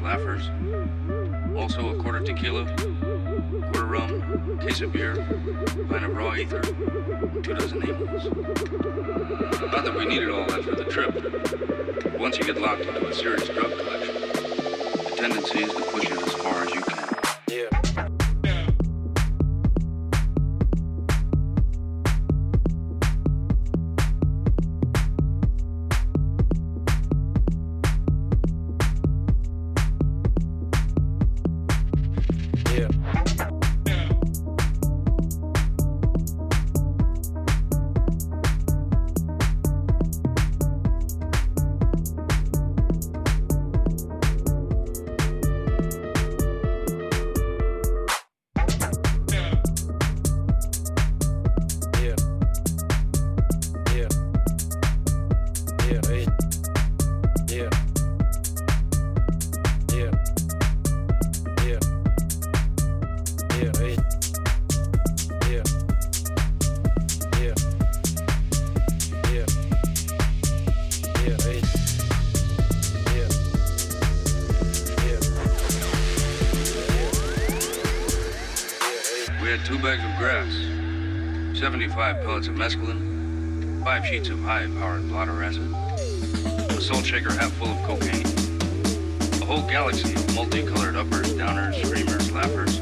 laughers, also a quarter tequila, quarter rum, case of beer, pint of raw ether, two dozen amyls. Not that we needed all that for the trip. Once you get locked into a serious drug pellets of mescaline, five sheets of high-powered blotter acid, a salt shaker half full of cocaine, a whole galaxy of multicolored uppers, downers, screamers, laughers,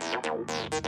Let's go.